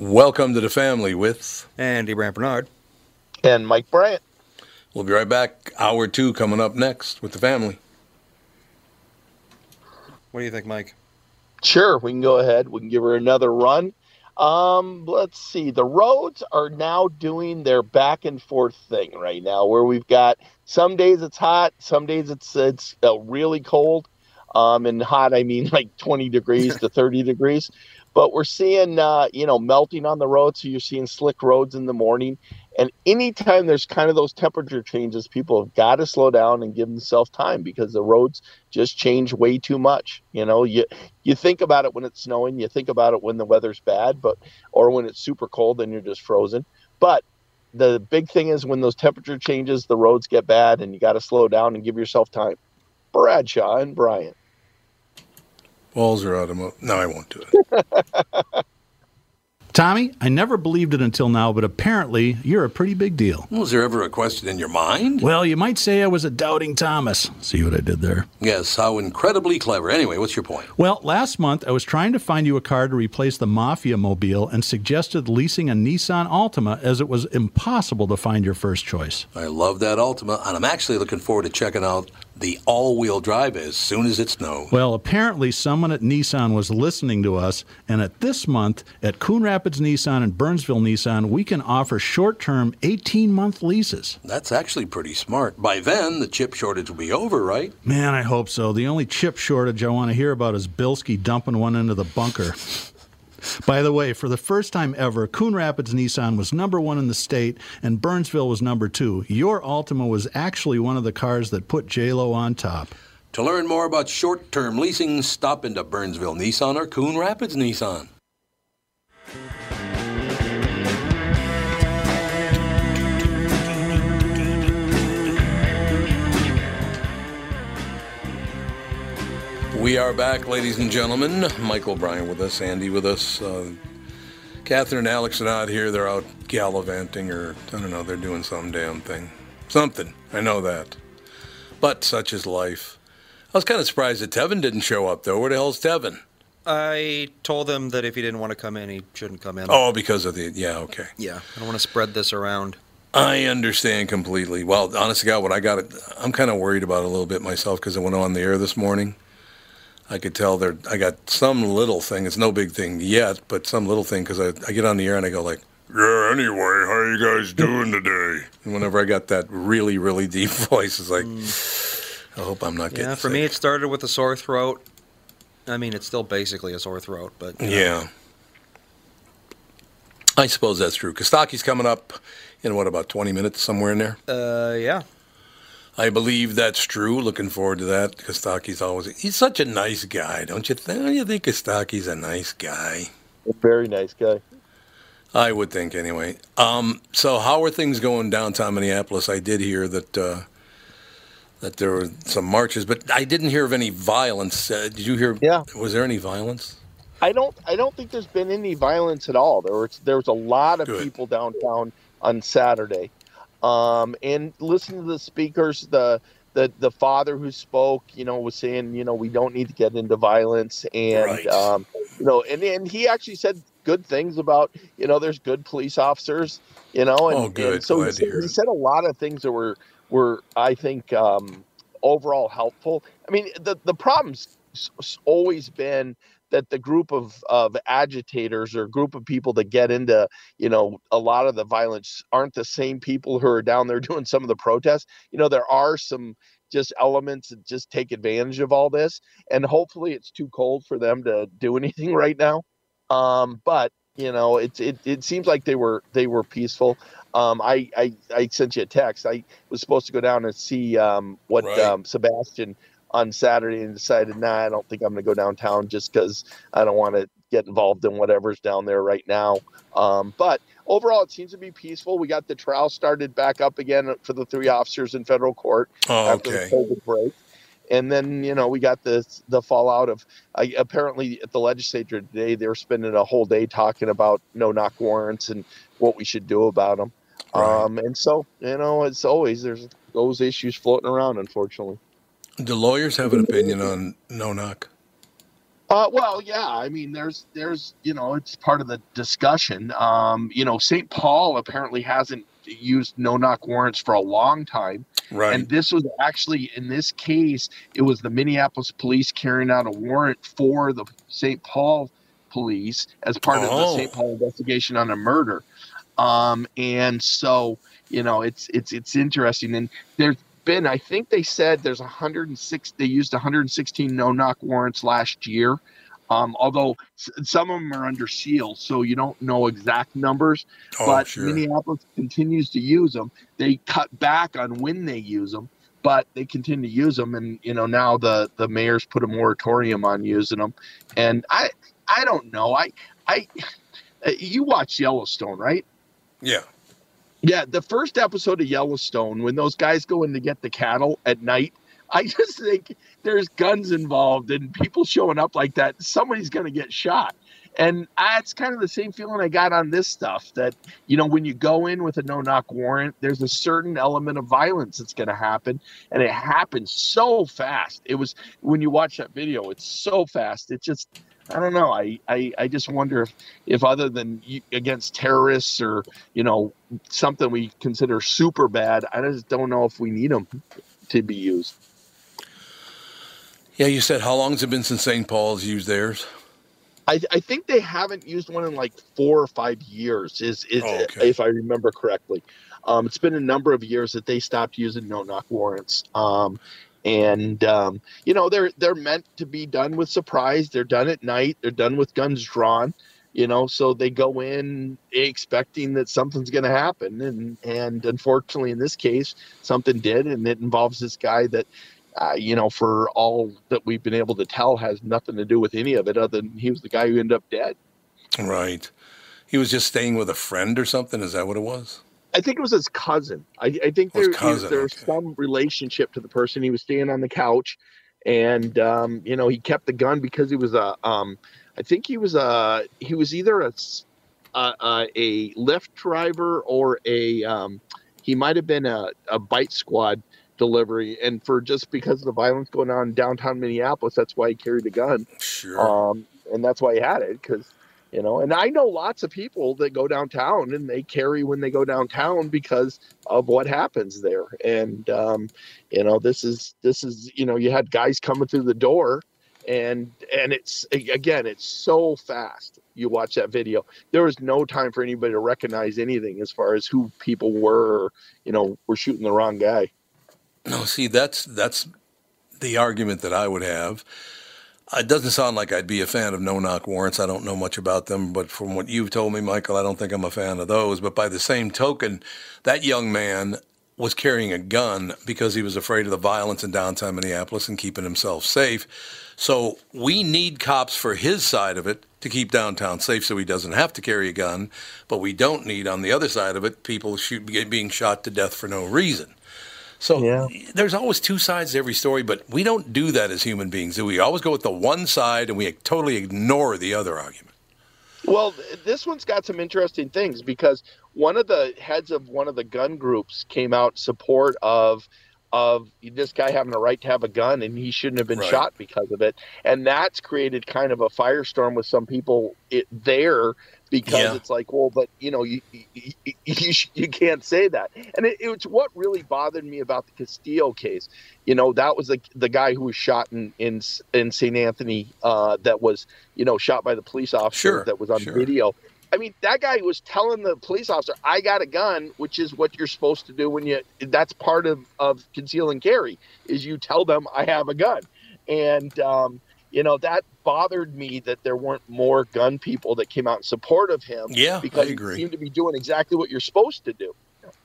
Welcome to the family with Andy Brant Bernard. And Mike Bryant. We'll be right back. Hour two coming up next with the family. What do you think, Mike? Sure, we can go ahead. We can give her another run. Um, let's see. The roads are now doing their back and forth thing right now, where we've got some days it's hot, some days it's it's uh, really cold. Um, and hot, I mean like 20 degrees to 30 degrees. But we're seeing, uh, you know, melting on the road. So you're seeing slick roads in the morning. And anytime there's kind of those temperature changes, people have got to slow down and give themselves time because the roads just change way too much. You know, you you think about it when it's snowing, you think about it when the weather's bad, but or when it's super cold and you're just frozen. But the big thing is when those temperature changes, the roads get bad and you got to slow down and give yourself time. Bradshaw and Bryant. Balls are out of mo- No, I won't do it. Tommy, I never believed it until now, but apparently you're a pretty big deal. Was there ever a question in your mind? Well, you might say I was a doubting Thomas. See what I did there? Yes, how incredibly clever. Anyway, what's your point? Well, last month I was trying to find you a car to replace the Mafia Mobile and suggested leasing a Nissan Altima as it was impossible to find your first choice. I love that Altima, and I'm actually looking forward to checking out the all-wheel drive as soon as it snows. Well, apparently someone at Nissan was listening to us, and at this month at Coon Rapids Nissan and Burnsville Nissan, we can offer short-term 18-month leases. That's actually pretty smart. By then, the chip shortage will be over, right? Man, I hope so. The only chip shortage I want to hear about is Bilski dumping one into the bunker. By the way, for the first time ever, Coon Rapids Nissan was number one in the state and Burnsville was number two. Your Altima was actually one of the cars that put JLo on top. To learn more about short-term leasing, stop into Burnsville Nissan or Coon Rapids Nissan. We are back, ladies and gentlemen. Michael Bryan with us, Andy with us. Uh, Catherine and Alex are not here. They're out gallivanting, or I don't know, they're doing some damn thing. Something. I know that. But such is life. I was kind of surprised that Tevin didn't show up, though. Where the hell's Tevin? I told him that if he didn't want to come in, he shouldn't come in. Oh, because of the. Yeah, okay. Yeah, I don't want to spread this around. I understand completely. Well, honest to God, what I got, I'm kind of worried about it a little bit myself because I went on the air this morning. I could tell there. I got some little thing. It's no big thing yet, but some little thing because I, I get on the air and I go like, "Yeah, anyway, how you guys doing today?" And whenever I got that really, really deep voice, it's like, I hope I'm not getting. Yeah, for sick. me, it started with a sore throat. I mean, it's still basically a sore throat, but you know. Yeah. I suppose that's true. Kostaki's coming up in what about 20 minutes somewhere in there? Uh, yeah. I believe that's true. Looking forward to that. Kostaki's always he's such a nice guy, don't you think? Don't you think Kostaki's a nice guy? A very nice guy. I would think anyway. Um, so how are things going downtown Minneapolis? I did hear that uh, that there were some marches, but I didn't hear of any violence. Uh, did you hear? Yeah. Was there any violence? I don't I don't think there's been any violence at all. There was there was a lot of Good. people downtown on Saturday. Um, and listen to the speakers, the the the father who spoke, you know, was saying, you know, we don't need to get into violence and Right. um, you know, and, and he actually said good things about, you know, there's good police officers, you know, and, Oh, good. and so he said, he said a lot of things that were were I think um, overall helpful. I mean, the the problem's always been that the group of, of agitators or group of people that get into you know a lot of the violence aren't the same people who are down there doing some of the protests. You know there are some just elements that just take advantage of all this and hopefully it's too cold for them to do anything right now. Um but you know it, it it seems like they were they were peaceful. Um i i, I sent you a text. I was supposed to go down and see um what Right. um sebastian on Saturday and decided, nah, I don't think I'm going to go downtown just because I don't want to get involved in whatever's down there right now. Um, but overall, it seems to be peaceful. We got the trial started back up again for the three officers in federal court Oh, after okay. the COVID break. And then you know we got the the fallout of uh, apparently at the legislature today they were spending a whole day talking about no knock warrants and what we should do about them. Right. Um, and so you know as always there's those issues floating around unfortunately. Do lawyers have an opinion on no knock? Uh, well, yeah. I mean, there's, there's, you know, it's part of the discussion. Um, you know, St. Paul apparently hasn't used no-knock warrants for a long time, Right. and this was actually in this case, it was the Minneapolis police carrying out a warrant for the St. Paul police as part of Oh. the St. Paul investigation on a murder. Um, and so, you know, it's it's it's interesting, and there's been, I think they said there's 106. They used 116 no-knock warrants last year. Um, although s- some of them are under seal, so you don't know exact numbers. oh, but sure. Minneapolis continues to use them. They cut back on when they use them, but they continue to use them. And you know now the the mayor's put a moratorium on using them. And I I don't know. I I you watch Yellowstone, right? yeah. Yeah, the first episode of Yellowstone, when those guys go in to get the cattle at night, I just think there's guns involved and people showing up like that. Somebody's going to get shot. And that's kind of the same feeling I got on this stuff that, you know, when you go in with a no knock warrant, there's a certain element of violence that's going to happen. And it happens so fast. It was when you watch that video, it's so fast. It just, I don't know. I, I, I just wonder if, if other than against terrorists or, you know, something we consider super bad. I just don't know if we need them to be used. Yeah, you said how long has it been since St. Paul's used theirs? I, I think they haven't used one in like four or five years. Is is Oh, okay. if I remember correctly? Um, it's been a number of years that they stopped using no knock warrants. Um, and um, you know they're they're meant to be done with surprise. They're done at night. They're done with guns drawn. You know, so they go in expecting that something's going to happen, and and unfortunately in this case something did, and it involves this guy that uh, you know, for all that we've been able to tell, has nothing to do with any of it other than he was the guy who ended up dead. Right. He was just staying with a friend or something. Is that what it was? I think it was his cousin. I, I think there, cousin, there's okay. some relationship to the person. He was staying on the couch, and um, you know he kept the gun because he was a. Um, I think he was a. He was either a, a Lyft driver or a. Um, he might have been a, a bite squad delivery, and for just because of the violence going on in downtown Minneapolis, that's why he carried a gun. Sure. um, and that's why he had it because you know? And i know lots of people that go downtown and they carry when they go downtown because of what happens there. And um, you know this is this is you know you had guys coming through the door and and it's again it's so fast you watch that video. There was no time for anybody to recognize anything as far as who people were or, you know were shooting the wrong guy. No, see, that's that's the argument that I would have. It doesn't sound like I'd be a fan of no-knock warrants. I don't know much about them, but from what you've told me, Michael, I don't think I'm a fan of those. But by the same token, that young man was carrying a gun because he was afraid of the violence in downtown Minneapolis and keeping himself safe. So we need cops for his side of it to keep downtown safe so he doesn't have to carry a gun. But we don't need on the other side of it people shoot, being shot to death for no reason. So Yeah. there's always two sides to every story, but we don't do that as human beings. Do we always go with the one side and we totally ignore the other argument? Well, this one's got some interesting things because one of the heads of one of the gun groups came out support of of this guy having a right to have a gun and he shouldn't have been Right. shot because of it, and that's created kind of a firestorm with some people it, there because Yeah. it's like, well, but you know, you you, you, you, can't say that, and it, it's what really bothered me about the Castile case. You know, that was the the guy who was shot in in in St. Anthony uh, that was you know shot by the police officer Sure, that was on sure. video. I mean, that guy was telling the police officer, "I got a gun," which is what you're supposed to do when you. That's part of of conceal and carry is you tell them, "I have a gun," and um, you know that bothered me that there weren't more gun people that came out in support of him Yeah, because I you agree. seem to be doing exactly what you're supposed to do.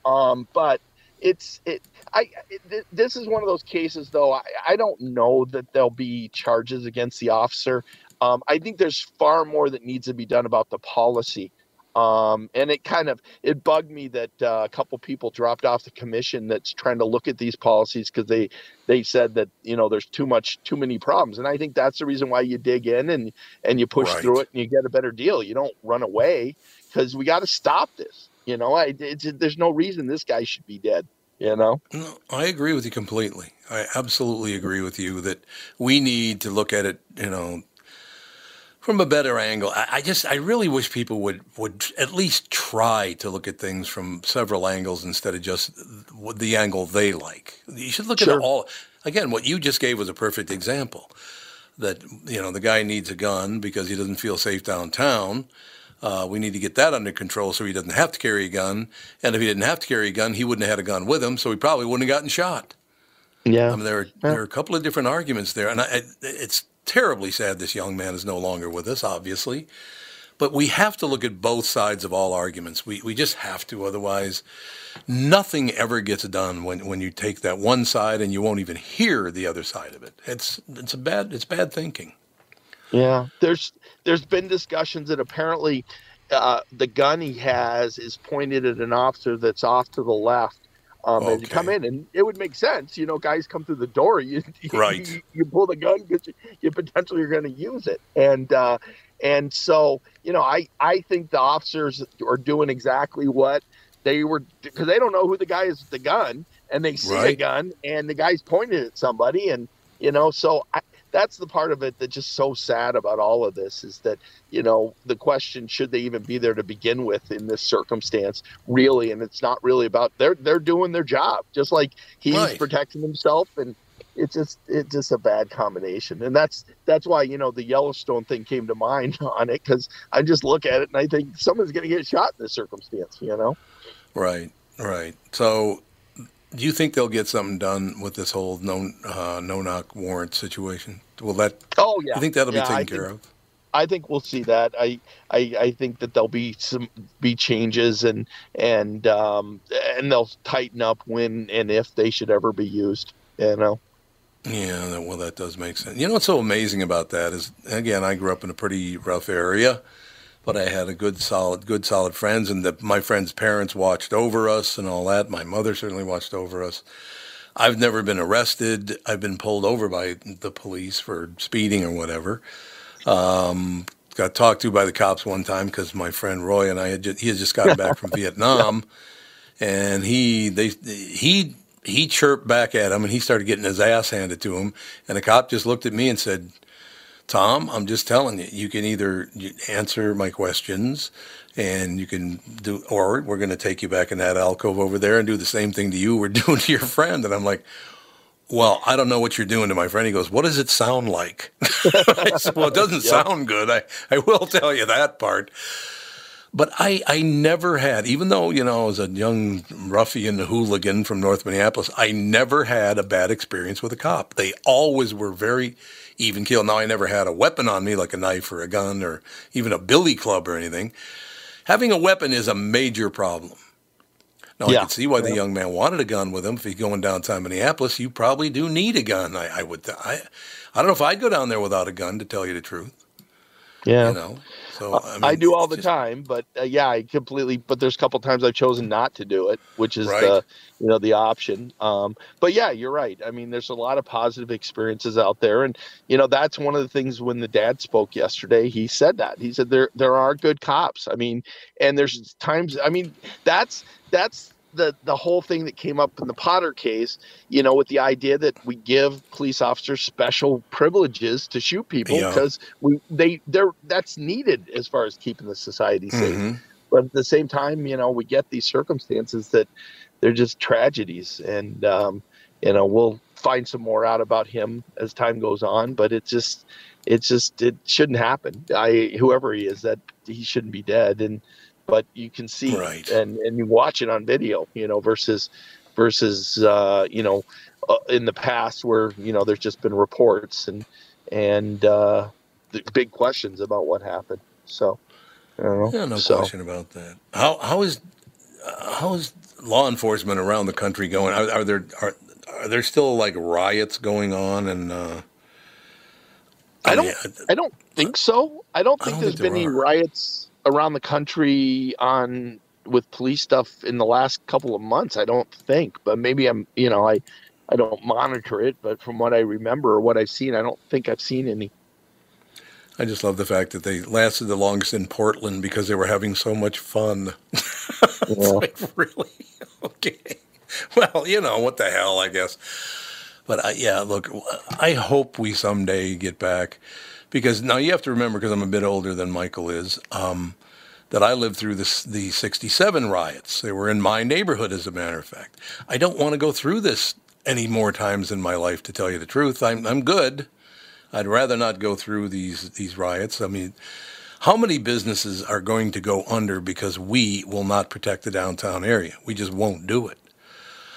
Um, but it's it. I it, th- this is one of those cases though. I, I don't know that there'll be charges against the officer. Um, I think there's far more that needs to be done about the policy. Um, and it kind of it bugged me that uh, a couple people dropped off the commission that's trying to look at these policies because they they said that you know there's too much too many problems and i think that's the reason why you dig in and and you push Right. through it and you get a better deal you don't run away because we got to stop this you know I, it's, there's no reason this guy should be dead you know No, I agree with you completely. I absolutely agree with you that we need to look at it, you know, from a better angle. I, I, just, I really wish people would would at least try to look at things from several angles instead of just the angle they like. You should look sure. at all. Again, what you just gave was a perfect example. That you know the guy needs a gun because he doesn't feel safe downtown. Uh, we need to get that under control so he doesn't have to carry a gun. And if he didn't have to carry a gun, he wouldn't have had a gun with him, so he probably wouldn't have gotten shot. Yeah, I mean, there are, yeah. there are a couple of different arguments there, and I, it's terribly sad this young man is no longer with us, obviously. But we have to look at both sides of all arguments. We, we just have to. Otherwise, nothing ever gets done when, when you take that one side and you won't even hear the other side of it. It's, it's, a bad, it's bad thinking. Yeah. There's, there's been discussions that apparently uh, the gun he has is pointed at an officer that's off to the left um, okay. as you come in, and it would make sense. You know, guys come through the door, you right. you, you pull the gun because you, you, potentially are going to use it, and uh, and so you know, I I think the officers are doing exactly what they were because they don't know who the guy is with the gun, and they see right. a gun, and the guy's pointed at somebody, and you know, so I, that's the part of it that's just so sad about all of this is that you know the question should they even be there to begin with in this circumstance really? And it's not really about they're they're doing their job just like he's right. protecting himself. And it's just it's just a bad combination. And that's that's why you know the yellowstone thing came to mind on it because i just look at it and i think someone's going to get shot in this circumstance you know? Right right. So do you think they'll get something done with this whole no uh, no knock warrant situation? Will that? Oh yeah. I think that'll yeah, be taken I care think, of? I think we'll see that. I, I I think that there'll be some be changes and and um and they'll tighten up when and if they should ever be used. You know. Yeah, well, that does make sense. You know what's so amazing about that is, again, I grew up in a pretty rough area but I had a good, solid, good, solid friends, and the, my friends' parents watched over us and all that. My mother certainly watched over us. I've never been arrested. I've been pulled over by the police for speeding or whatever. Um, got talked to by the cops one time because my friend Roy and I had just, he had just gotten back from Vietnam, and he they he he chirped back at him and he started getting his ass handed to him, and the cop just looked at me and said, Tom, I'm just telling you, you can either answer my questions and you can do, or we're going to take you back in that alcove over there and do the same thing to you we're doing to your friend. And I'm like, well, I don't know what you're doing to my friend. He goes, what does it sound like? I said, well, it doesn't yep. sound good. I, I will tell you that part. But I, I never had, even though, you know, I was a young ruffian hooligan from North Minneapolis, I never had a bad experience with a cop. They always were very even keel. Now, I never had a weapon on me like a knife or a gun or even a billy club or anything. Having a weapon is a major problem. Now, yeah. I can see why yeah. the young man wanted a gun with him. If he's going downtown Minneapolis, you probably do need a gun. I, I would. I, I don't know if I'd go down there without a gun, to tell you the truth. Yeah. You know. So uh, I, mean, I do all the just, time, but uh, yeah, I completely. But there's a couple times I've chosen not to do it, which is right. the you know the option. Um, but yeah, you're right. I mean, there's a lot of positive experiences out there, and you know that's one of the things when the dad spoke yesterday. He said that he said there there are good cops. I mean, and there's times. I mean, that's that's the the whole thing that came up in the Potter case, you know, with the idea that we give police officers special privileges to shoot people because yeah. we they they're that's needed as far as keeping the society safe. Mm-hmm. But at the same time, you know, we get these circumstances that they're just tragedies, and um, you know, we'll find some more out about him as time goes on. But it's just it's just it shouldn't happen. I whoever he is, that he shouldn't be dead, and but you can see right. and and you watch it on video, you know, versus versus uh, you know uh, in the past where you know there's just been reports and and uh, big questions about what happened. So, know, yeah, no so. question about that. How how is uh, how is law enforcement around the country going? Are, are there are are there still like riots going on and? Uh, I don't. I don't think so. I don't think I don't there's think there been are. any riots around the country on with police stuff in the last couple of months. I don't think, but maybe I'm, you know, I, I don't monitor it, but from what I remember or what I've seen, I don't think I've seen any. I just love the fact that they lasted the longest in Portland because they were having so much fun. Yeah. like, really? Okay. Well, you know, what the hell, I guess. But I, yeah, look, I hope we someday get back because now you have to remember because I'm a bit older than Michael is. Um, that I lived through this, the 67 riots. They were in my neighborhood, as a matter of fact. I don't want to go through this any more times in my life, to tell you the truth. I'm, I'm good. I'd rather not go through these, these riots. I mean, how many businesses are going to go under because we will not protect the downtown area? We just won't do it.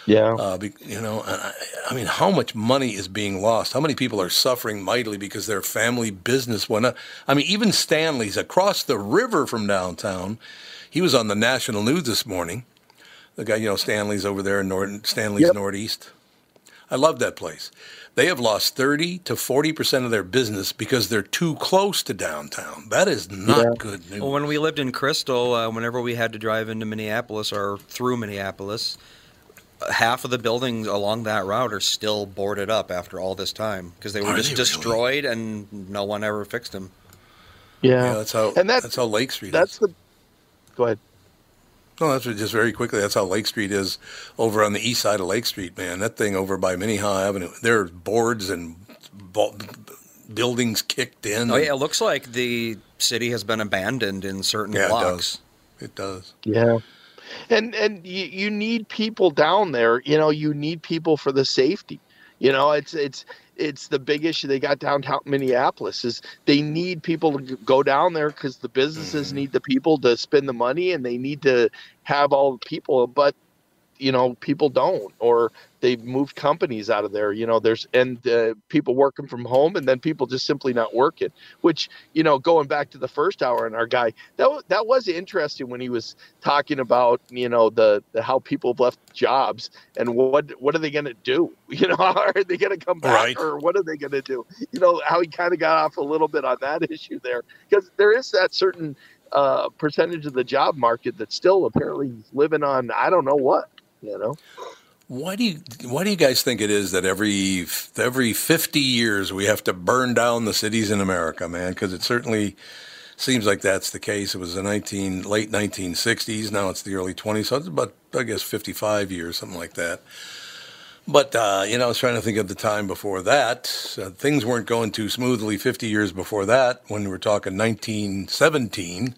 Yeah. Uh, you know, I, I, mean, how much money is being lost? How many people are suffering mightily because their family business went up? I mean, even Stanley's across the river from downtown. He was on the national news this morning. The guy, you know, Stanley's over there in North, Stanley's yep. Northeast. I love that place. They have lost 30 to 40% of their business because they're too close to downtown. That is not yeah. good news. Well, when we lived in Crystal, uh, whenever we had to drive into Minneapolis or through Minneapolis, half of the buildings along that route are still boarded up after all this time because they were are just they destroyed really? and no one ever fixed them. Yeah, yeah that's how. And that's, that's how Lake Street. That's is. the. Go ahead. No, that's just very quickly. That's how Lake Street is over on the east side of Lake Street, man. That thing over by Minnehaha Avenue. There's boards and buildings kicked in. Oh yeah, it looks like the city has been abandoned in certain yeah, blocks. It does. It does. Yeah and and you, you need people down there you know you need people for the safety you know it's it's it's the big issue they got downtown minneapolis is they need people to go down there because the businesses mm-hmm. need the people to spend the money and they need to have all the people but you know people don't or they've moved companies out of there you know there's and uh, people working from home and then people just simply not working which you know going back to the first hour and our guy that that was interesting when he was talking about you know the, the how people have left jobs and what what are they going to do? You know are they going to come back right. or what are they going to do? You know how he kind of got off a little bit on that issue there because there is that certain uh, percentage of the job market that's still apparently living on I don't know what you know why do you why do you guys think it is that every every 50 years we have to burn down the cities in America, man? Because it certainly seems like that's the case. It was the 19 late 1960s. Now it's the early 20s. So it's about I guess 55 years, something like that. But uh, you know, I was trying to think of the time before that. Uh, things weren't going too smoothly 50 years before that. When we were talking 1917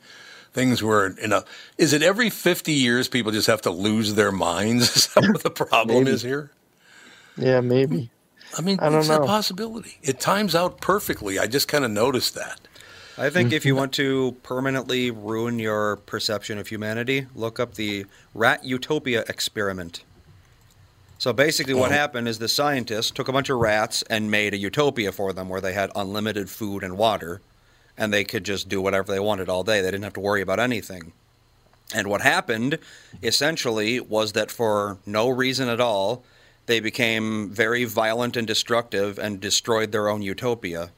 things were you know is it every 50 years people just have to lose their minds? Is that what the problem maybe. is here? Yeah maybe. I mean I don't it's know. a possibility. It times out perfectly. I just kind of noticed that. I think if you mm-hmm. want to permanently ruin your perception of humanity look up the rat utopia experiment. So basically, what oh. happened is the scientists took a bunch of rats and made a utopia for them where they had unlimited food and water and they could just do whatever they wanted all day. They didn't have to worry about anything. And what happened essentially was that for no reason at all, they became very violent and destructive and destroyed their own utopia.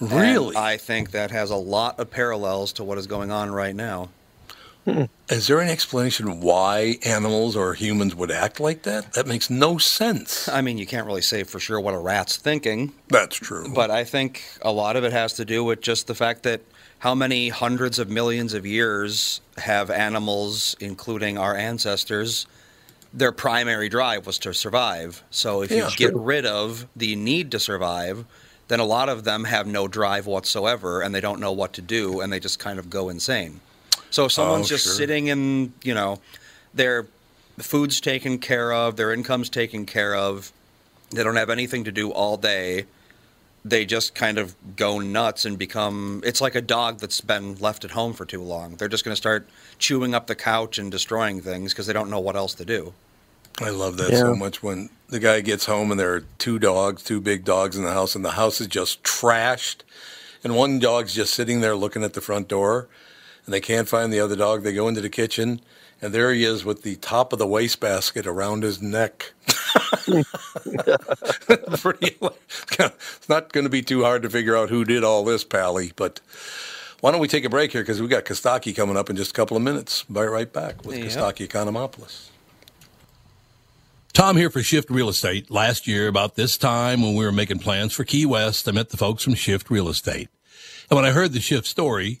Really? And I think that has a lot of parallels to what is going on right now. Is there an explanation why animals or humans would act like that? That makes no sense. I mean, you can't really say for sure what a rat's thinking. That's true. But I think a lot of it has to do with just the fact that how many hundreds of millions of years have animals, including our ancestors, their primary drive was to survive. So if yeah, you get rid of the need to survive, then a lot of them have no drive whatsoever and they don't know what to do and they just kind of go insane. So if someone's oh, just sure. sitting in, you know, their food's taken care of, their income's taken care of, they don't have anything to do all day. They just kind of go nuts and become. It's like a dog that's been left at home for too long. They're just going to start chewing up the couch and destroying things because they don't know what else to do. I love that yeah. so much when the guy gets home and there are two dogs, two big dogs in the house, and the house is just trashed. And one dog's just sitting there looking at the front door and they can't find the other dog. They go into the kitchen, and there he is with the top of the wastebasket around his neck. Pretty, it's not going to be too hard to figure out who did all this, Pally. But why don't we take a break here because we got Kostaki coming up in just a couple of minutes. Be right back with yep. Kostaki Economopoulos. Tom here for Shift Real Estate. Last year, about this time when we were making plans for Key West, I met the folks from Shift Real Estate. And when I heard the Shift story,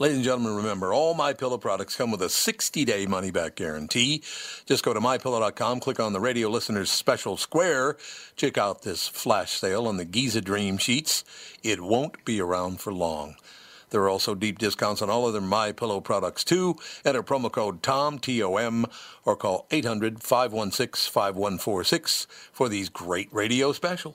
Ladies and gentlemen, remember, all My Pillow products come with a 60-day money-back guarantee. Just go to MyPillow.com, click on the radio listeners special square, check out this flash sale on the Giza Dream Sheets. It won't be around for long. There are also deep discounts on all other My Pillow products too. Enter promo code TOM, T-O-M, or call 800-516-5146 for these great radio specials.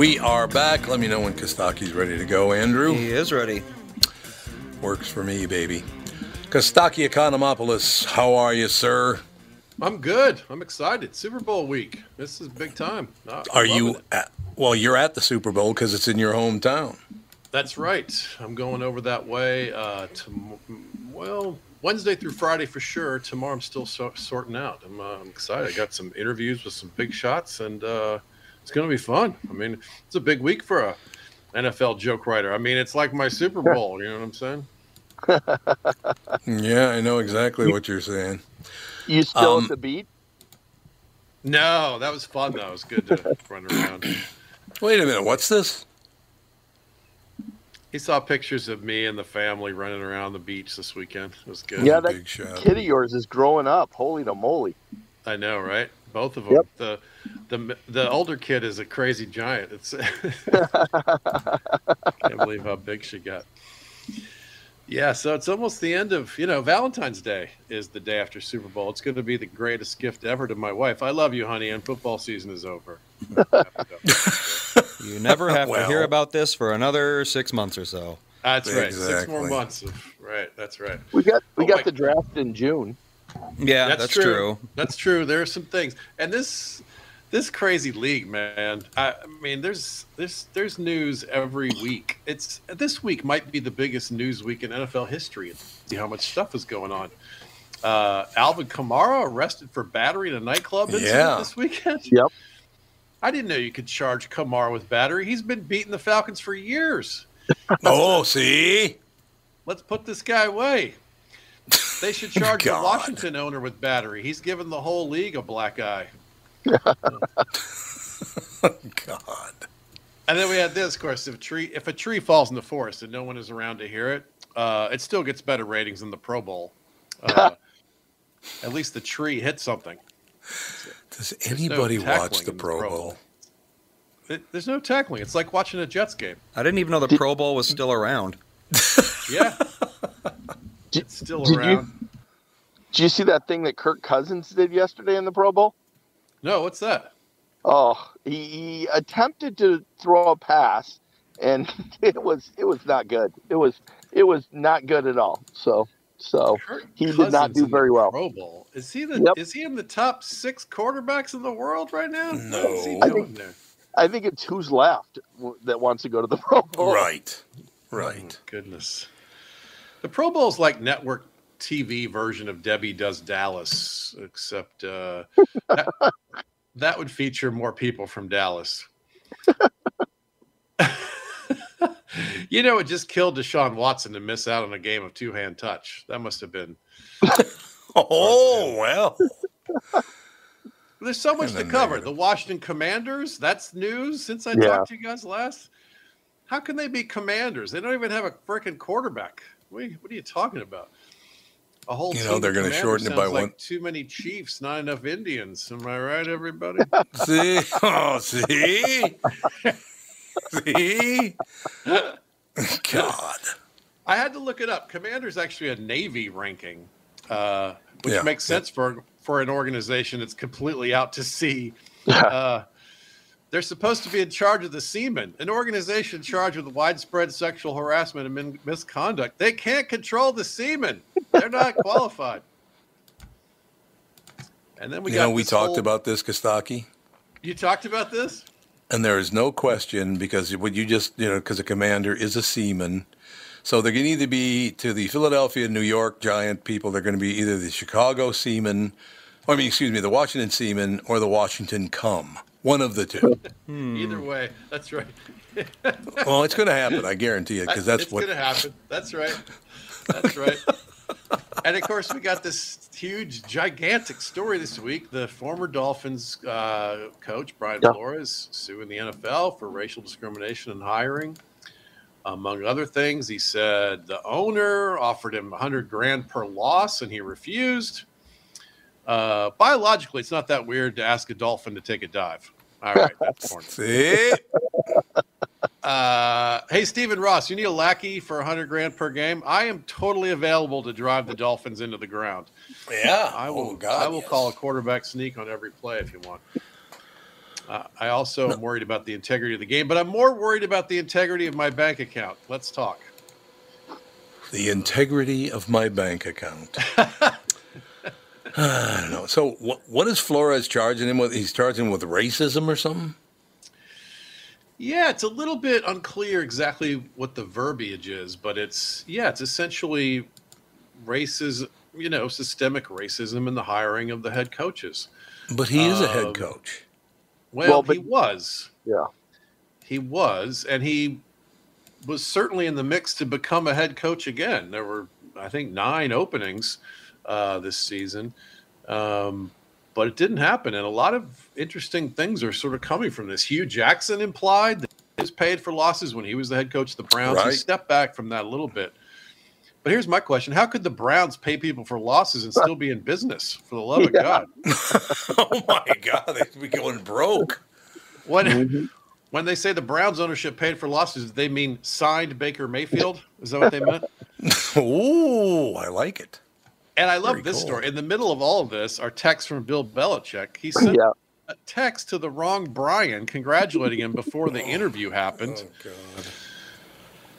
We are back. Let me know when Kostaki's ready to go, Andrew. He is ready. Works for me, baby. Kostaki Economopoulos, how are you, sir? I'm good. I'm excited. Super Bowl week. This is big time. I'm Are you at, well, you're at the Super Bowl because it's in your hometown. That's right. I'm going over that way. Uh, to, well, Wednesday through Friday for sure. Tomorrow I'm still so, sorting out. I'm, uh, I'm excited. I got some interviews with some big shots, and uh, it's going to be fun. I mean, it's a big week for a NFL joke writer. I mean, it's like my Super Bowl. You know what I'm saying? Yeah, I know exactly what you're saying. You still Um, at the beat? No, that was fun though. It was good to run around. Wait a minute, what's this? He saw pictures of me and the family running around the beach this weekend. It was good. Yeah, a that big kid of yours is growing up. Holy to moly! I know, right? Both of them. Yep. The the the older kid is a crazy giant. It's can't believe how big she got. Yeah, so it's almost the end of you know Valentine's Day is the day after Super Bowl. It's going to be the greatest gift ever to my wife. I love you, honey, and football season is over. You never have to hear about this for another six months or so. That's right. Six more months. Of, right. That's right. We got we Oh got my- the draft in June. Yeah, that's, true. That's true. There are some things, and this this crazy league, man. I, I mean, there's there's there's news every week. It's this week might be the biggest news week in NFL history. See how much stuff is going on. Uh, Alvin Kamara arrested for battery in a nightclub incident Yeah. this weekend. Yep. I didn't know you could charge Kamara with battery. He's been beating the Falcons for years. Oh, see? Let's put this guy away. They should charge the Washington owner with battery. He's given the whole league a black eye. God. And then we had this, of course. If a tree if a tree falls in the forest and no one is around to hear it, uh, it still gets better ratings than the Pro Bowl. Uh, at least the tree hit something. Does anybody tackling watch the in the Pro Pro Bowl? Bowl. It, there's no tackling. It's like watching a Jets game. I didn't even know the Pro Bowl was still around. Yeah, Did, it's still did around. you did you see that thing that Kirk Cousins did yesterday in the Pro Bowl? No, what's that? Oh, he, he attempted to throw a pass, and it was it was not good. It was it was not good at all. So so Kirk he did not do very well. Pro Bowl. Is he the Yep. is he in the top six quarterbacks in the world right now? No. What's he I doing think- there? I think it's who's left that wants to go to the Pro Bowl. Right. Oh, Right. goodness. The Pro Bowl is like network TV version of Debbie Does Dallas, except uh, that, that would feature more people from Dallas. you know, it just killed Deshaun Watson to miss out on a game of two hand touch. That must have been. Oh well. There's so much to cover. negative. The Washington Commanders, that's news since I Yeah. talked to you guys last. How can they be commanders? They don't even have a freaking quarterback. What are, you, what are you talking about? A whole You know, they're gonna shorten it by like one- Too many Chiefs, not enough Indians. Am I right, everybody? See? Oh, see? see? God. I had to look it up. Commander's actually a Navy ranking, uh, which Yeah. makes sense for for an organization that's completely out to sea. Uh, they're supposed to be in charge of the seamen, an organization charged with widespread sexual harassment and min- misconduct. They can't control the seamen; they're not qualified. And then we you got know, we talked whole- about this, Kostaki, You talked about this. and there is no question because what you just, you know, because a commander is a seaman. So they're going to either be to the Philadelphia, New York Giant people. They're going to be either the Chicago Seamen, or I mean, excuse me, the Washington Seamen or the Washington Cum. One of the two. Either way, that's right. well, it's going to happen. I guarantee it, because that's it's what. going to happen. That's right. That's right. and of course, we got this huge, gigantic story this week. The former Dolphins uh, coach Brian Yeah. Flores suing the NFL for racial discrimination in hiring. Among other things, he said the owner offered him 100 grand per loss, and he refused. Uh, biologically, it's not that weird to ask a dolphin to take a dive. All right, that's corny. See? Uh, hey, Stephen Ross, you need a lackey for 100 grand per game? I am totally available to drive the Dolphins into the ground. Yeah. I will. Oh, God, I will yes. call a quarterback sneak on every play if you want. Uh, I also am worried about the integrity of the game, but I'm more worried about the integrity of my bank account. Let's talk. The integrity of my bank account. I don't know. So, what, what is Flores charging him with? He's charging him with racism or something? Yeah, it's a little bit unclear exactly what the verbiage is, but it's yeah, it's essentially racism. You know, systemic racism in the hiring of the head coaches. But he is a Um, head coach. Well, Well, but- he was. Yeah. He was, and he was certainly in the mix to become a head coach again. There were, I think, nine openings uh, this season, um, but it didn't happen. And a lot of interesting things are sort of coming from this. Hue Jackson implied that he was paid for losses when he was the head coach of the Browns. He stepped back from that a little bit. But here's my question: How could the Browns pay people for losses and still be in business? For the love of Yeah. God! oh my God, they'd be going broke. When Mhm. when they say the Browns ownership paid for losses, they mean signed Baker Mayfield? Is that what they meant? Ooh, I like it. And I love Very this cool. story. In the middle of all of this are texts from Bill Belichick. He sent Yeah. a text to the wrong Brian congratulating him before the interview happened. Oh God.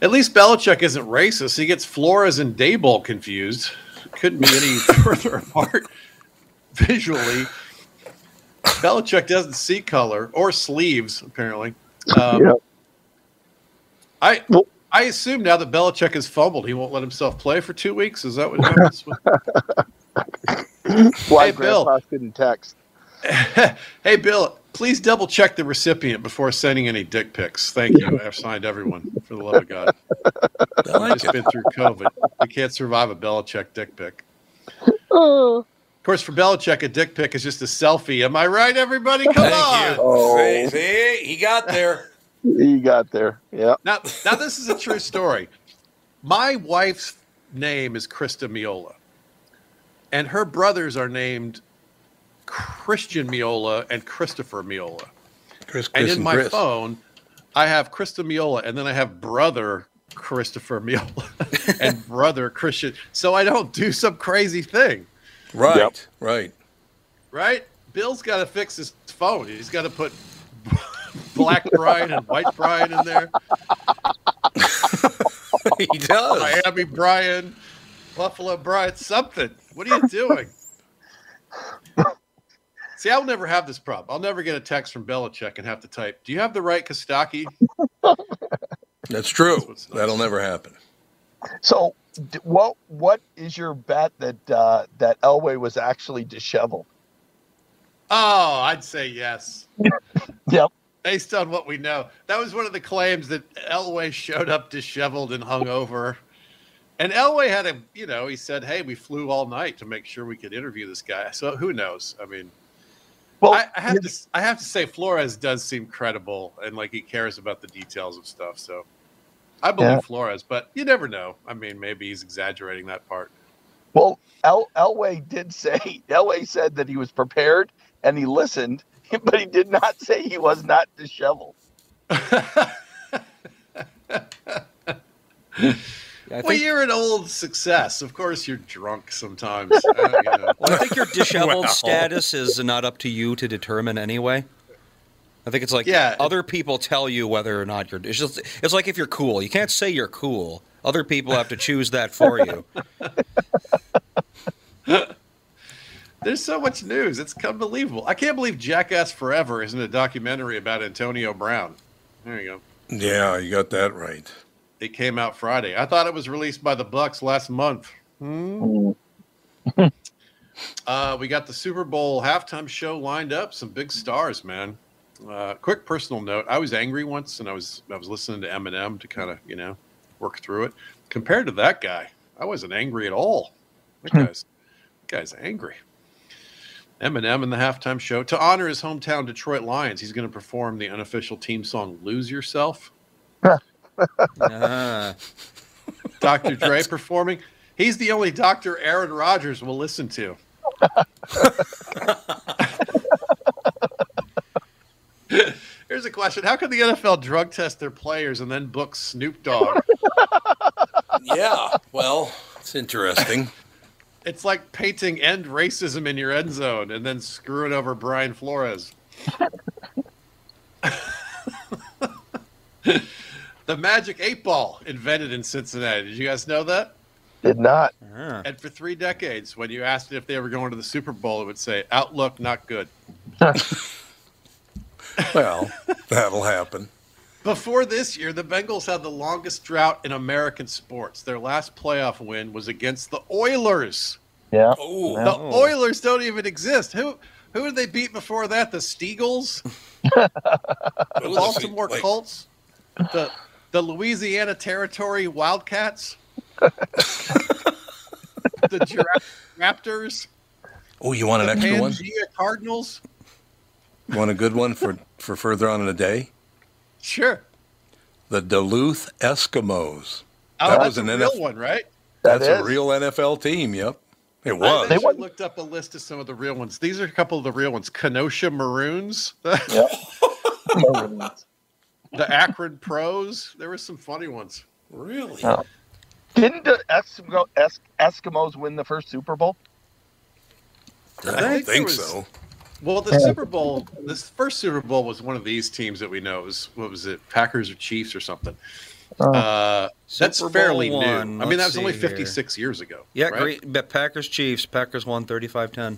At least Belichick isn't racist. He gets Flores and Daboll confused. Couldn't be any further apart visually. Belichick doesn't see color or sleeves, apparently. Um, Yep. I Well- I assume now that Belichick has fumbled, he won't let himself play for two weeks. Is that what happens? Why Hey, Bill. Grandpa couldn't text. hey, Bill, please double check the recipient before sending any dick pics. Thank you. I've signed everyone for the love of God. I like I've just it. been through COVID. We can't survive a Belichick dick pic. Oh, Of course, for Belichick, a dick pic is just a selfie. Am I right, everybody? Come Thank on. you. Oh. See, see, he got there. He got there. Yeah. Now, now this is a true story. My wife's name is Krista Miola, and her brothers are named Christian Miola and Christopher Miola. Chris, And in and my Chris. phone, I have Krista Miola, and then I have brother Christopher Miola and brother Christian. So I don't do some crazy thing, Right, Yep. right. right? Bill's got to fix his phone. He's got to put Black Brian and White Brian in there. he does. Miami Brian, Buffalo Brian, something. What are you doing? See, I'll never have this problem. I'll never get a text from Belichick and have to type, "Do you have the right Kostaki?" That's true. That's what's nuts. That'll never happen. So, what what is your bet that uh, that Elway was actually disheveled? Oh, I'd say yes. Yep. Based on what we know, that was one of the claims that Elway showed up disheveled and hungover. And Elway had a, you know, he said, "Hey, we flew all night to make sure we could interview this guy." So who knows? I mean, Well, I, I have to, I have to say, Flores does seem credible and like he cares about the details of stuff. So I believe Yeah. Flores, but you never know. I mean, maybe he's exaggerating that part. well, El, Elway did say Elway said that he was prepared and he listened, but he did not say he was not disheveled. I well, you're an old success. Of course, you're drunk sometimes. Uh, you know. well, I think your disheveled Wow. status is not up to you to determine anyway. I think it's like Yeah. other people tell you whether or not you're. It's just it's like if you're cool, you can't say you're cool. Other people have to choose that for you. There's so much news. It's unbelievable. I can't believe Jackass Forever isn't a documentary about Antonio Brown. There you go. Yeah, you got that right. It came out Friday. I thought it was released by the Bucs last month. Mm. Uh, we got the Super Bowl halftime show lined up. Some big stars, man. Uh, quick personal note: I was angry once, and I was I was listening to Eminem to kind of you know work through it. Compared to that guy, I wasn't angry at all. That guy's that guy's angry. Eminem in the halftime show to honor his hometown Detroit Lions. He's going to perform the unofficial team song "Lose Yourself." Dr. Dre performing. He's the only doctor Aaron Rodgers will listen to. Here's a question: How can the NFL drug test their players and then book Snoop Dogg? Yeah, well, it's interesting. It's like painting "End Racism" in your end zone and then screwing over Brian Flores. the Magic Eight Ball invented in Cincinnati. Did you guys know that? Did not. Ah. And for three decades, when you asked if they were going to the Super Bowl, it would say "Outlook not good." well, that'll happen. Before this year, the Bengals had the longest drought in American sports. Their last playoff win was against the Oilers. Yeah. Oh, The Oh. Oilers don't even exist. Who who did they beat before that? The Steagles, the Baltimore Wait, Colts, the the Louisiana Territory Wildcats, the Giraffe Raptors, Oh, you want an the extra one? Pangea Cardinals. You want a good one for, for further on in the day? Sure, The Duluth Eskimos. oh, That was an a real NFL one, right? That That's a real NFL team. Yep, it I was. They actually looked up a list of some of the real ones. These are a couple of the real ones: Kenosha Maroons, the, the Akron Pros. There were some funny ones. really? Oh. Didn't the Eskimo, es- Eskimos win the first Super Bowl? I I don't think think was- so. Well, the Super Bowl, this first Super Bowl was one of these teams that we know. It was what was it, Packers or Chiefs or something? Oh. Uh, that's Super fairly one, new. I mean, that was only see here. 56 years ago. Yeah, right? great. But Packers Chiefs. Packers won 35-10.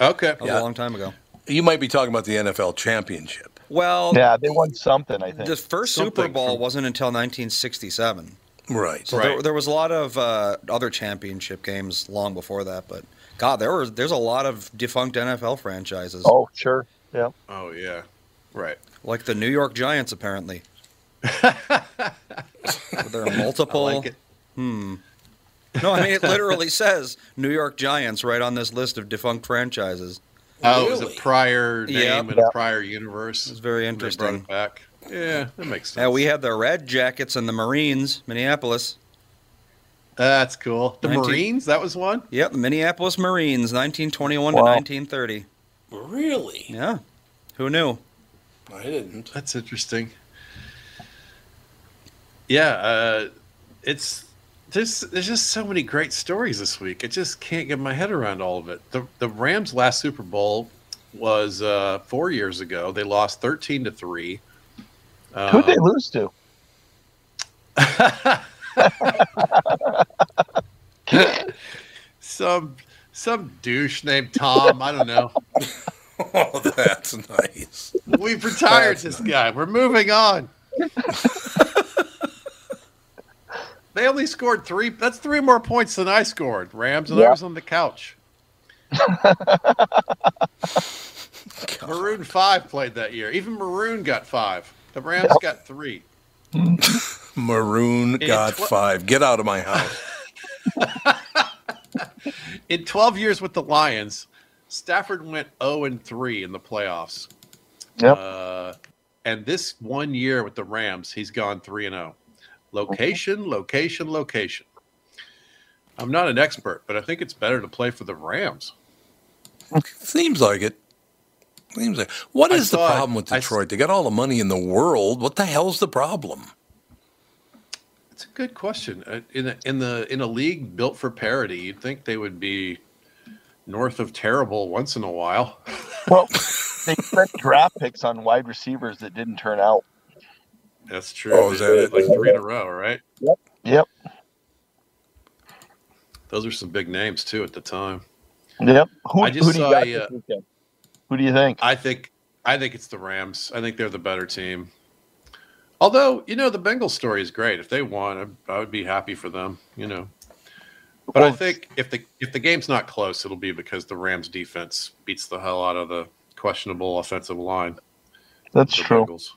Okay. That was Yeah. a long time ago. You might be talking about the NFL championship. Well, Yeah, they won something, I think. the first Super Bowl from- wasn't until 1967. Right. So Right. there, there was a lot of uh, other championship games long before that. But God, there was there's a lot of defunct NFL franchises, Oh, sure. Yeah. Oh yeah. Right. like the New York Giants, apparently. there are multiple. I like it. Hmm. No, I mean it literally says New York Giants right on this list of defunct franchises. Oh, it was a prior name Yeah. and Yeah. a prior universe. It's very and they brought interesting. back. Yeah, that makes sense. Yeah, we had the Red Jackets and the Marines, Minneapolis. That's cool. The 19 Marines, that was one. Yep, Minneapolis Marines, 1921 Wow. to 1930. Really? Yeah, who knew? I didn't. That's interesting. Yeah, uh, it's there's there's just so many great stories this week. I just can't get my head around all of it. The the Rams' last Super Bowl, was uh, four years ago. They lost thirteen to three. Who'd they Um, lose to? some some douche named Tom. I don't know. Oh, that's nice. We've retired That's this guy. We're moving on. they only scored three. That's three more points than I scored. Rams, and I was on the couch. Maroon Five played that year. Even Maroon got five. The Rams got three. Maroon got tw- five. Get out of my house. In 12 years with the Lions, Stafford went 0 and 3 in the playoffs. Yep. Uh, and this one year with the Rams, he's gone 3 and 0. Location, location, location. I'm not an expert, but I think it's better to play for the Rams. Seems like it. Seems like. What I is the problem with I s- Detroit? They got all the money in the world. What the hell's the problem? It's a good question. Uh, In a, in the in a league built for parity, you'd think they would be north of terrible once in a while. Well, they spent draft picks on wide receivers that didn't turn out. That's true. Oh, is that it? Like three in a row, right? Yep. Those are some big names too at the time. Yep. Who, I just who do you saw got a, uh. Who do you think? I think I think it's the Rams. I think they're the better team. Although you know the Bengals story is great. If they won, I, I would be happy for them. You know, but I think if the if the game's not close, it'll be because the Rams defense beats the hell out of the questionable offensive line. That's true. Bengals.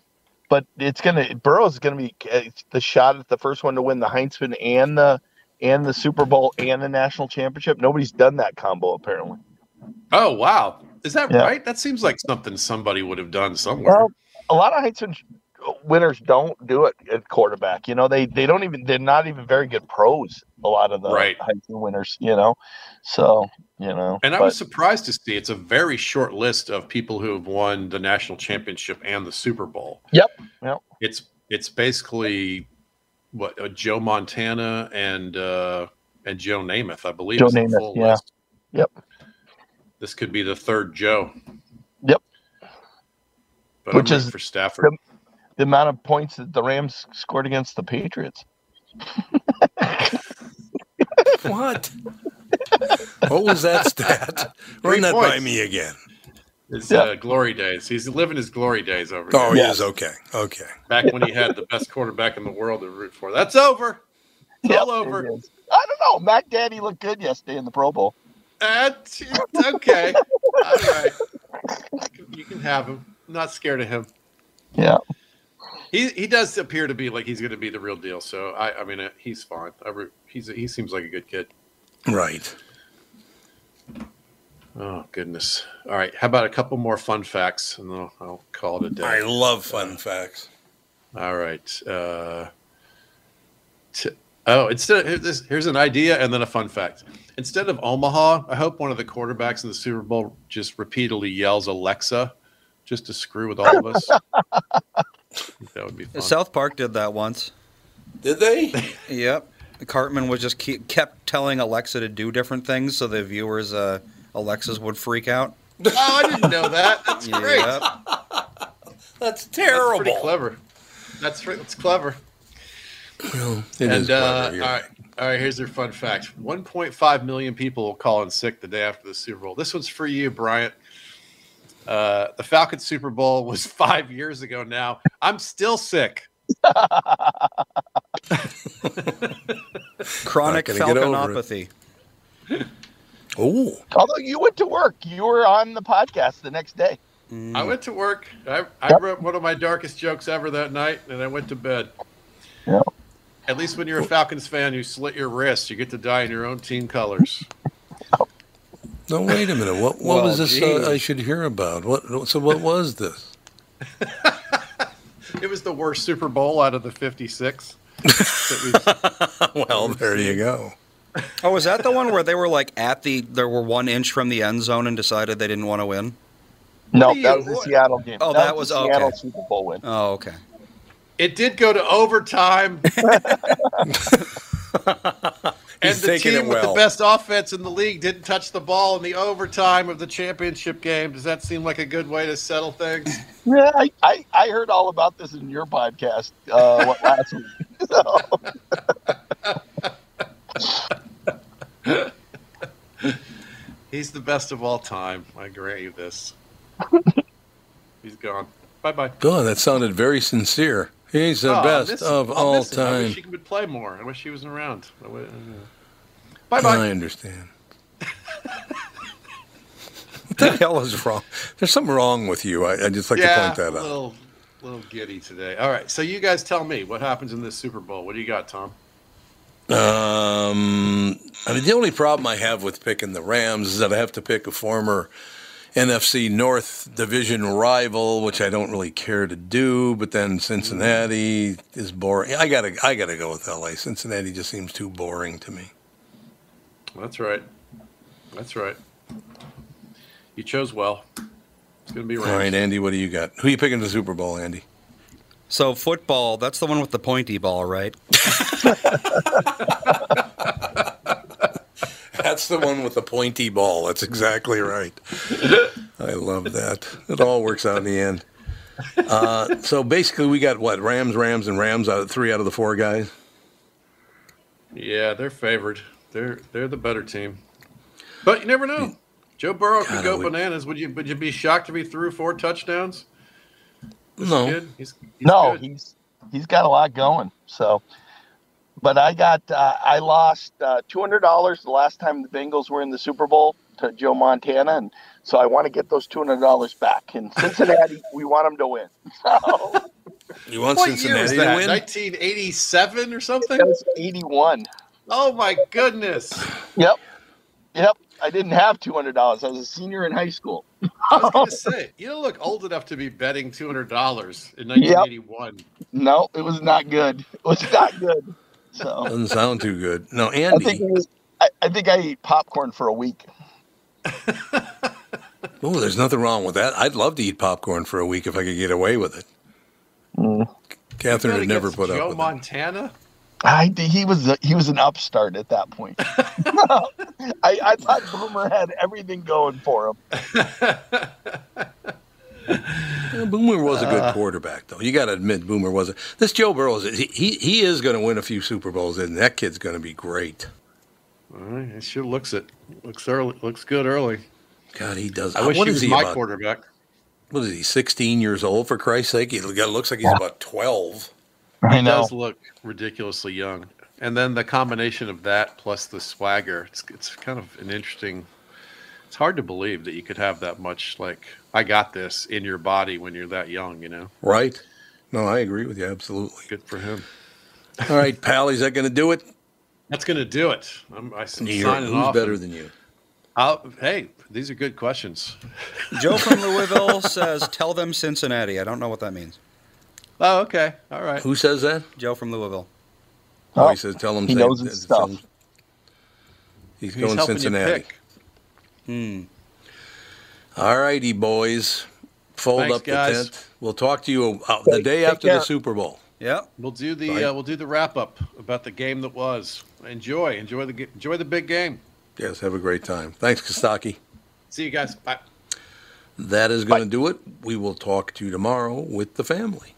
But it's gonna Burrow's gonna be uh, the shot at the first one to win the Heisman and the and the Super Bowl and the national championship. Nobody's done that combo apparently. Oh wow, is that Yeah. right? That seems like something somebody would have done somewhere. Well, a lot of Heisman winners don't do it at quarterback. You know, they they don't even they're not even very good pros. A lot of the Right. high school winners. You know, so you know. And I but- was surprised to see it's a very short list of people who have won the national championship and the Super Bowl. Yep, yep. It's it's basically what uh, Joe Montana and uh, and Joe Namath, I believe. Joe Namath, yeah. list. Yep. This could be the third Joe. Yep. But Which is for Stafford. the amount of points that the Rams scored against the Patriots. What? what was that stat? Run Three that by me again. His Yeah. uh, glory days. He's living his glory days over there. Oh, there. he is okay. Okay. Back when he had the best quarterback in the world to root for. That's over. It's all over. I don't know. Mac Daddy looked good yesterday in the Pro Bowl. That's okay. All right. You can have him. I'm not scared of him. Yeah. He he does appear to be like he's going to be the real deal. So I I mean uh, he's fine. I re, he's he seems like a good kid. Right. Oh goodness. All right. How about a couple more fun facts and I'll, I'll call it a day. I love fun facts. All right. Uh, t- oh, instead of, this, here's an idea and then a fun fact. Instead of Omaha, I hope one of the quarterbacks in the Super Bowl just repeatedly yells Alexa, just to screw with all of us. I think that would be fun. South Park did that once. Did they? Yep. Cartman was just keep, kept telling Alexa to do different things so the viewers, uh, Alexas would freak out. oh, I didn't know that. That's great. Yep. That's That's terrible. pretty clever. That's that's clever. Well, it and is uh, clever, yeah. all right, all right. Here's your fun fact: 1.5 million people will call in sick the day after the Super Bowl. This one's for you, Bryant. Uh, the Falcons Super Bowl was five years ago. Now I'm still sick. Chronic Not gonna get over it. falconopathy. Oh, Although you went to work, you were on the podcast the next day. I went to work. I, I Yep. wrote one of my darkest jokes ever that night, and I went to bed. Yep. At least when you're a Falcons fan, you slit your wrist. You get to die in your own team colors. No! Wait a minute. What? What Well, was this? Uh, I should hear about. What? So what was this? It was the worst Super Bowl out of the 56. well, there you go. Oh, was that the one where they were like at the, there were one inch from the end zone and decided they didn't want to win? No, do that was the Seattle game. Oh, that, that was was- the Seattle okay. Super Bowl win. Oh, okay. It did go to overtime. and He's the team it with the best offense in the league didn't touch the ball in the overtime of the championship game. Does that seem like a good way to settle things? Yeah, I, I, I heard all about this in your podcast uh, what, last week. So, He's the best of all time. I grant you this. He's gone. Bye bye. God, that sounded very sincere. He's the best of all I wish time. he could play more. I wish he wasn't around. Bye bye. I understand. what the hell is wrong? There's something wrong with you. I, I just like yeah, to point that out. a little, little giddy today. All right, so you guys tell me what happens in this Super Bowl. What do you got, Tom? Um, I mean, the only problem I have with picking the Rams is that I have to pick a former NFC North Division rival, which I don't really care to do. But then Cincinnati is boring. I gotta, I gotta go with LA. Cincinnati just seems too boring to me. That's right. That's right. You chose well. It's gonna be All Rams. right, Andy, what do you got? Who you picking the Super Bowl, Andy? So football, that's the one with the pointy ball, right? That's the one with the pointy ball. That's exactly right. I love that. It all works out in the end. Uh, so basically, we got what Rams, Rams, and Rams out of three out of the four guys. Yeah, they're favored. They're they're the better team. But you never know. Joe Burrow could go I would- bananas. Would you? Would you be shocked if he threw four touchdowns? This No. kid? He's, he's no, good. he's he's got a lot going. So, but I got uh, I lost uh, two hundred dollars the last time the Bengals were in the Super Bowl to Joe Montana, and so I want to get those two hundred dollars back. In Cincinnati, we want them to win. So You want What year Cincinnati was to win? 1987 or something? eighty-one. Oh my goodness! Yep, yep. I didn't have two hundred dollars. I was a senior in high school. I was going to say, you don't look old enough to be betting two hundred dollars in 1981. No, it was not good. It was not good. So Doesn't sound too good. No, I think Andy. was. I, I think I ate popcorn for a week. Oh, there's nothing wrong with that. I'd love to eat popcorn for a week if I could get away with it. Mm. Catherine Bet would never put Joe up with it. Montana. I he was a, he was an upstart at that point. I, I thought Boomer had everything going for him. Yeah, Boomer was a good uh. quarterback, though. You got to admit, Boomer was. A, this Joe Burrow is he he, he is going to win a few Super Bowls, and that kid's going to be great. All right, it sure looks it. Looks early. Looks good early. God, he does. I wish what he was he my about? quarterback. What is he? 16 years old for Christ's sake. He looks like he's about 12. I He know. does look ridiculously young. And then the combination of that plus the swagger, it's, it's kind of an interesting. It's hard to believe that you could have that much like I got this in your body when you're that young. You know, Right? No, I agree with you absolutely. good for him. All right, pal, is that going to do it? That's gonna do it. I'm, I, am You're- signing who's off. better than you? I'll, hey, these are good questions. Joe from Louisville says, "Tell them Cincinnati." I don't know what that means. Oh, okay, all right. Who says that? Joe from Louisville. Oh, Oh, he says, tell him. he say- knows his tell stuff. him- He's, He's going helping Cincinnati. You. Hmm. All righty, boys. Fold Thanks, up the guys. tent. We'll talk to you uh, the day Take after the. Super Bowl. Yeah, We'll do the uh, we'll do the wrap up about the game that was. Enjoy, enjoy the enjoy the big game. Yes, have a great time. Thanks, Kostaki. See you guys. Bye. That is going to do it. We will talk to you tomorrow with the family.